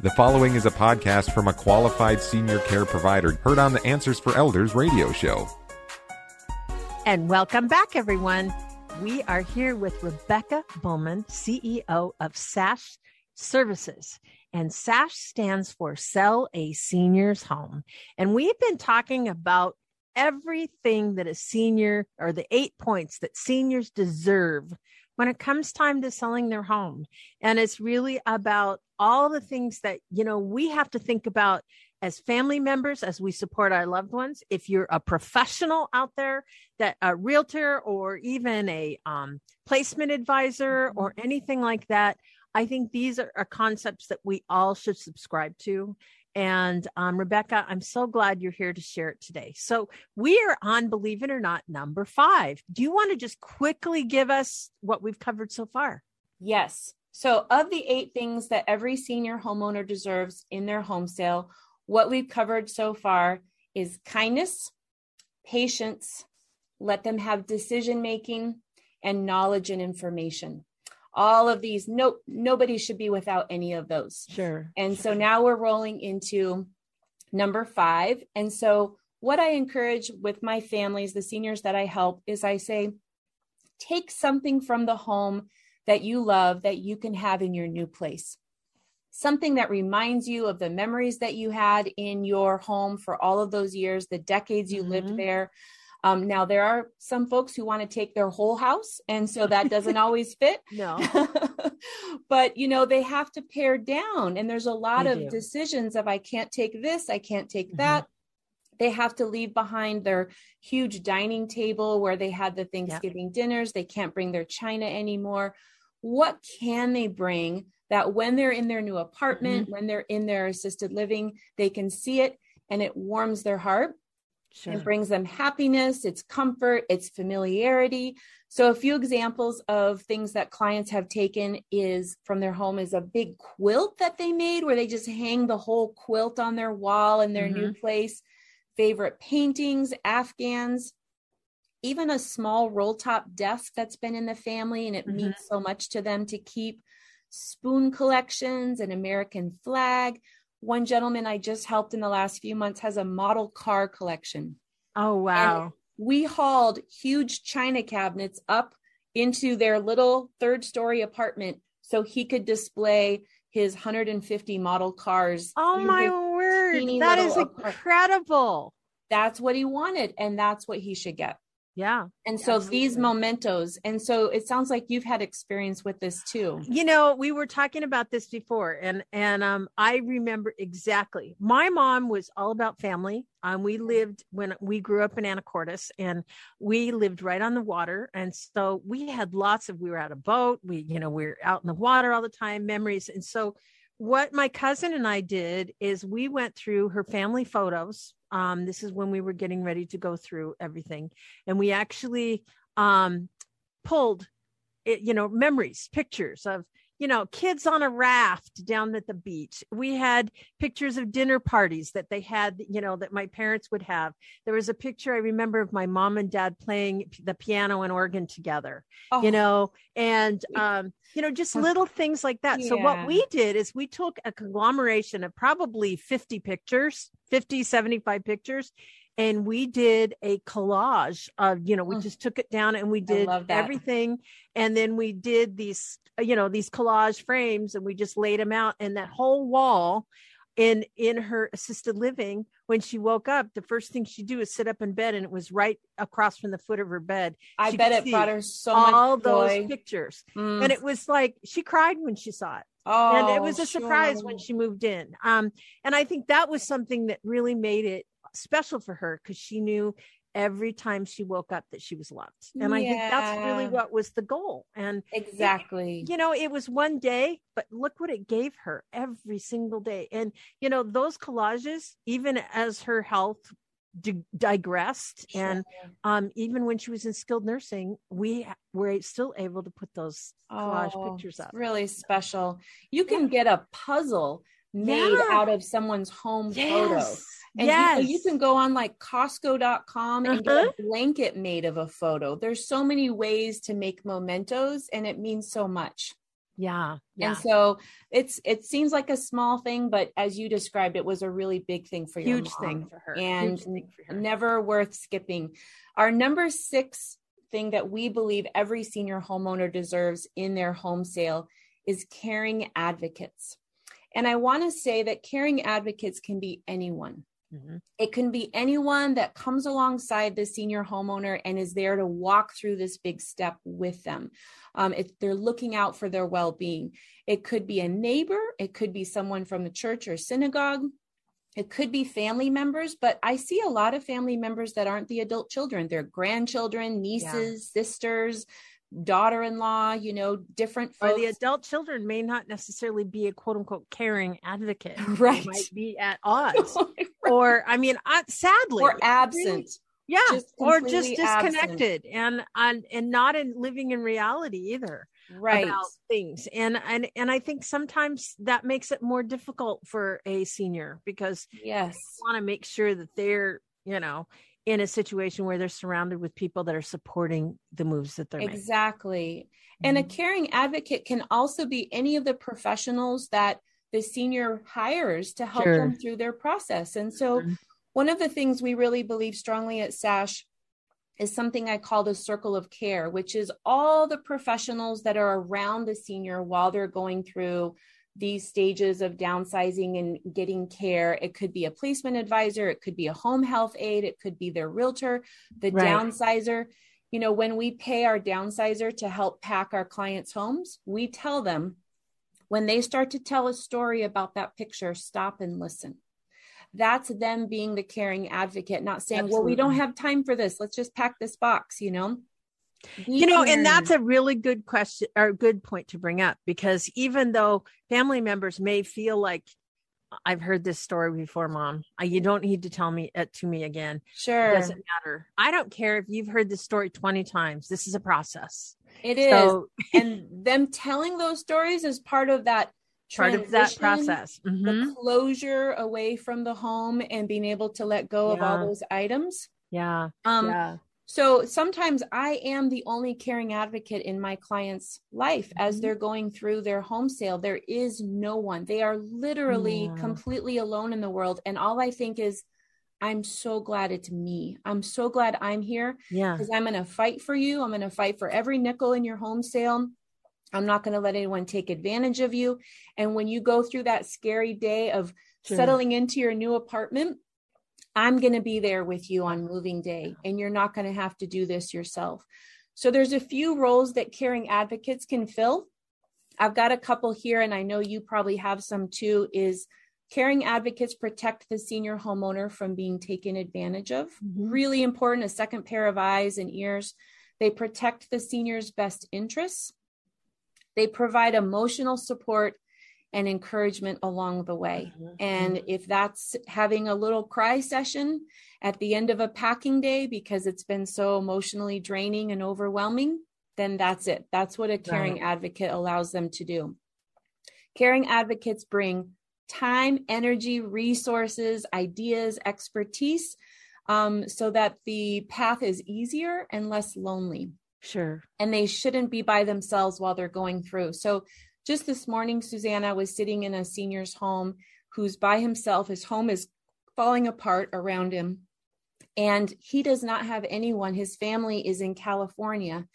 The following is a podcast from a qualified senior care provider heard on the Answers for Elders radio show. And welcome back, everyone. We are here with Rebecca Bowman, CEO of SASH Services. And SASH stands for Sell a Senior's Home. And we've been talking about everything that a senior or the eight points that seniors deserve when it comes time to selling their home. And it's really about all the things that, you know, we have to think about as family members as we support our loved ones. If you're a professional out there, that a realtor or even a um, placement advisor or anything like that, I think these are, are concepts that we all should subscribe to. And um, Rebecca, I'm so glad you're here to share it today. So we are on, believe it or not, number five. Do you want to just quickly give us what we've covered so far? Yes. So, of the eight things that every senior homeowner deserves in their home sale, what we've covered so far is kindness, patience, let them have decision making, and knowledge and information all of these nope nobody should be without any of those. Sure. And so now we're rolling into number five. And so what i encourage with my families the seniors that i help is i say take something from the home that you love that you can have in your new place. Something that reminds you of the memories that you had in your home for all of those years the decades you mm-hmm. lived there um, now, there are some folks who want to take their whole house, and so that doesn't always fit. No. but, you know, they have to pare down, and there's a lot they of do. decisions of I can't take this, I can't take mm-hmm. that. They have to leave behind their huge dining table where they had the Thanksgiving yep. dinners. They can't bring their china anymore. What can they bring that when they're in their new apartment, mm-hmm. when they're in their assisted living, they can see it and it warms their heart Sure. It brings them happiness, it's comfort, it's familiarity. So a few examples of things that clients have taken is from their home is a big quilt that they made where they just hang the whole quilt on their wall in their mm-hmm. new place. Favorite paintings, Afghans, even a small roll top desk that's been in the family and it mm-hmm. means so much to them to keep spoon collections, an American flag, one gentleman I just helped in the last few months has a model car collection. Oh, wow. And we hauled huge china cabinets up into their little third story apartment so he could display his 150 model cars. Oh, my word. That is incredible. That's what he wanted, and that's what he should get. Yeah. And so absolutely. these mementos. And so it sounds like you've had experience with this too. You know, we were talking about this before and and um I remember exactly. My mom was all about family. Um we lived when we grew up in Anacortes and we lived right on the water and so we had lots of we were at a boat, we you know, we are out in the water all the time, memories. And so what my cousin and I did is we went through her family photos um, this is when we were getting ready to go through everything, and we actually um, pulled, it, you know, memories, pictures of you know, kids on a raft down at the beach. We had pictures of dinner parties that they had, you know, that my parents would have. There was a picture I remember of my mom and dad playing the piano and organ together, oh. you know, and, um, you know, just little things like that. Yeah. So what we did is we took a conglomeration of probably 50 pictures, 50, 75 pictures, and we did a collage of you know we mm. just took it down and we did everything. And then we did these you know these collage frames and we just laid them out and that whole wall in in her assisted living when she woke up the first thing she do is sit up in bed and it was right across from the foot of her bed. I she bet it brought her so all those pictures. Mm. and it was like she cried when she saw it. Oh, and it was a sure. surprise when she moved in. Um and i think that was something that really made it special for her because she knew every time she woke up that she was loved. And yeah. I think that's really what was the goal. And exactly, it, you know, it was one day, but look what it gave her every single day. And, you know, those collages, even as her health di- digressed sure. and um, even when she was in skilled nursing, we were still able to put those collage oh, pictures up. Really special. You can yeah. get a puzzle made yeah. out of someone's home yes. photo. And yes. you, you, can go on like Costco.com and uh-huh. get a uh-huh. blanket made of a photo. There's so many ways to make mementos, and it means so much. Yeah, yeah. And so it's it seems like a small thing, but as you described, it was a really big thing for your huge your thing for her, and for her. never worth skipping. Our number six thing that we believe every senior homeowner deserves in their home sale is caring advocates. And I want to say that caring advocates can be anyone. Mm-hmm. It can be anyone that comes alongside the senior homeowner and is there to walk through this big step with them. Um, if they're looking out for their well being, it could be a neighbor, it could be someone from the church or synagogue, it could be family members, but I see a lot of family members that aren't the adult children. They're grandchildren, nieces, yeah. sisters, daughter-in-law you know different folks. or the adult children may not necessarily be a quote-unquote caring advocate. Right. they might be at odds. Right. or i mean sadly or absent. Yeah just or just disconnected and, and and not in living in reality either right. about things. And and and i think sometimes that makes it more difficult for a senior because yes. want to make sure that they're you know in a situation where they're surrounded with people that are supporting the moves that they're exactly making. Exactly. And mm-hmm. a caring advocate can also be any of the professionals that the senior hires to help sure. them through their process and so mm-hmm. one of the things we really believe strongly at sash is something I call the circle of care, which is all the professionals that are around the senior while they're going through these stages of downsizing and getting care. It could be a placement advisor, it could be a home health aide, it could be their realtor, the right. downsizer. You know, when we pay our downsizer to help pack our clients' homes, we tell them when they start to tell a story about that picture, stop and listen. That's them being the caring advocate, not saying, Absolutely. well, we don't have time for this. Let's just pack this box, you know? You know and that's a really good question or good point to bring up because even though family members may feel like i've heard this story before mom. You don't need to tell me it to me again. Sure it doesn't matter. I don't care if you've heard this story 20 times. This is a process. It is. So, and them telling those stories is part of that part of that process. mm-hmm. the closure away from the home and being able to let go yeah. of all those items. Yeah. Um yeah so sometimes I am the only caring advocate in my client's life mm-hmm. as they're going through their home sale. There is no one. They are literally yeah. completely alone in the world. And all I think is, I'm so glad it's me. I'm so glad I'm here. Yeah. Because I'm going to fight for you. I'm going to fight for every nickel in your home sale. I'm not going to let anyone take advantage of you. And when you go through that scary day of sure. settling into your new apartment, I'm going to be there with you on moving day, and you're not going to have to do this yourself. So there's a few roles that caring advocates can fill. I've got a couple here, and I know you probably have some too. Is caring advocates protect the senior homeowner from being taken advantage of? Mm-hmm. Really important, a second pair of eyes and ears. They protect the senior's best interests. They provide emotional support and encouragement along the way. Mm-hmm. And if that's having a little cry session at the end of a packing day because it's been so emotionally draining and overwhelming, then that's it. That's what a caring right. advocate allows them to do. Caring advocates bring time, energy, resources, ideas, expertise um, so that the path is easier and less lonely. Sure. And they shouldn't be by themselves while they're going through. So just this morning, Susanna was sitting in a senior's home who's by himself. His home is falling apart around him. And he does not have anyone. His family is in California.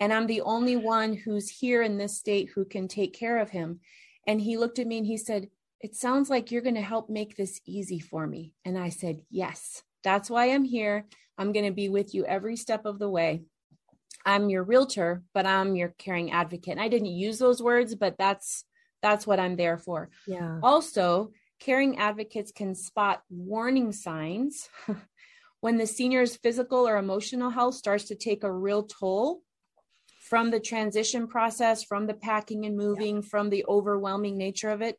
And I'm the only one who's here in this state who can take care of him. And he looked at me and he said, It sounds like you're going to help make this easy for me. And I said, Yes, that's why I'm here. I'm going to be with you every step of the way. I'm your realtor, but I'm your caring advocate. And I didn't use those words, but that's that's what I'm there for. Yeah. Also, caring advocates can spot warning signs when the senior's physical or emotional health starts to take a real toll from the transition process, from the packing and moving, yeah. from the overwhelming nature of it.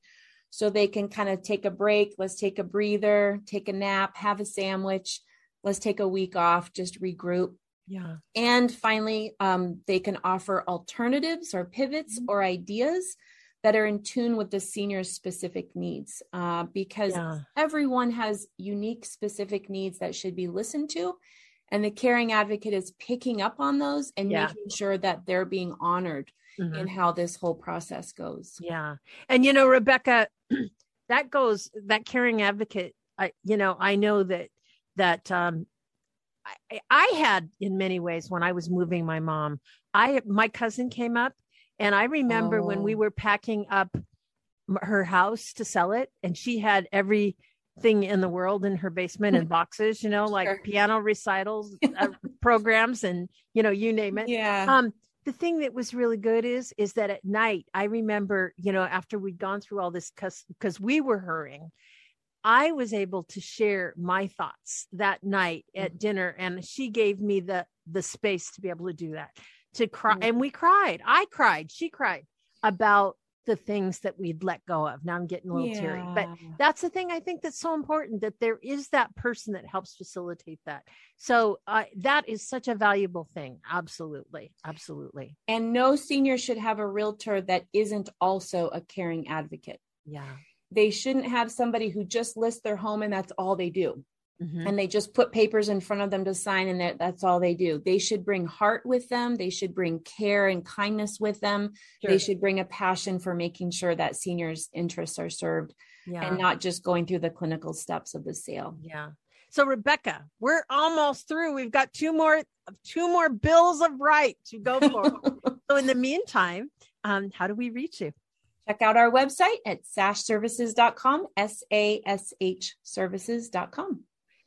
So they can kind of take a break, let's take a breather, take a nap, have a sandwich, let's take a week off, just regroup yeah. And finally, um, they can offer alternatives or pivots mm-hmm. or ideas that are in tune with the senior's specific needs uh, because yeah. everyone has unique specific needs that should be listened to. And the caring advocate is picking up on those and yeah. making sure that they're being honored. mm-hmm. in how this whole process goes. Yeah. And you know, Rebecca, that goes that caring advocate, I you know, I know that that um I, I had in many ways when I was moving my mom, I my cousin came up and I remember oh. when we oh. were packing up her house to sell it and she had every thing in the world in her basement in boxes, you know, like sure. piano recitals, uh, programs, and you know, you name it. Yeah. Um, the thing that was really good is is that at night, I remember, you know, after we'd gone through all this because because we were hurrying, I was able to share my thoughts that night at mm-hmm. dinner, and she gave me the the space to be able to do that. To cry, mm-hmm. and we cried. I cried. She cried about the things that we'd let go of. Now I'm getting a little yeah. teary, but that's the thing I think that's so important that there is that person that helps facilitate that. So uh, that is such a valuable thing. Absolutely. Absolutely. And no senior should have a realtor that isn't also a caring advocate. Yeah. They shouldn't have somebody who just lists their home and that's all they do. Mm-hmm. and they just put papers in front of them to sign and that, that's all they do. They should bring heart with them. They should bring care and kindness with them. Sure. they should bring a passion for making sure that seniors interests are served yeah. and not just going through the clinical steps of the sale. Yeah. So rebecca we're almost through. We've got two more two more bills of right to go for so in the meantime um, how do we reach you check out our website at sashservices.com s-a-s-h services.com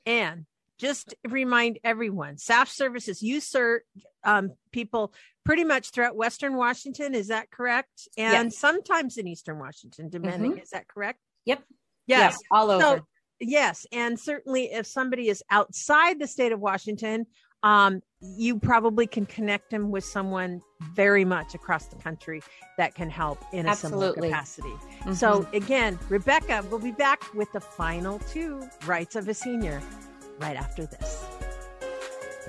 and just remind everyone, Sash Services, you serve um, people pretty much throughout Western Washington. Is that correct? And yes. sometimes in Eastern Washington, depending. Mm-hmm. Is that correct? Yep. Yes. all over. So, yes. And certainly if somebody is outside the state of Washington, um, you probably can connect them with someone very much across the country that can help in a Absolutely. similar capacity. Mm-hmm. So, again, Rebecca will be back with the final two rights of a senior right after this.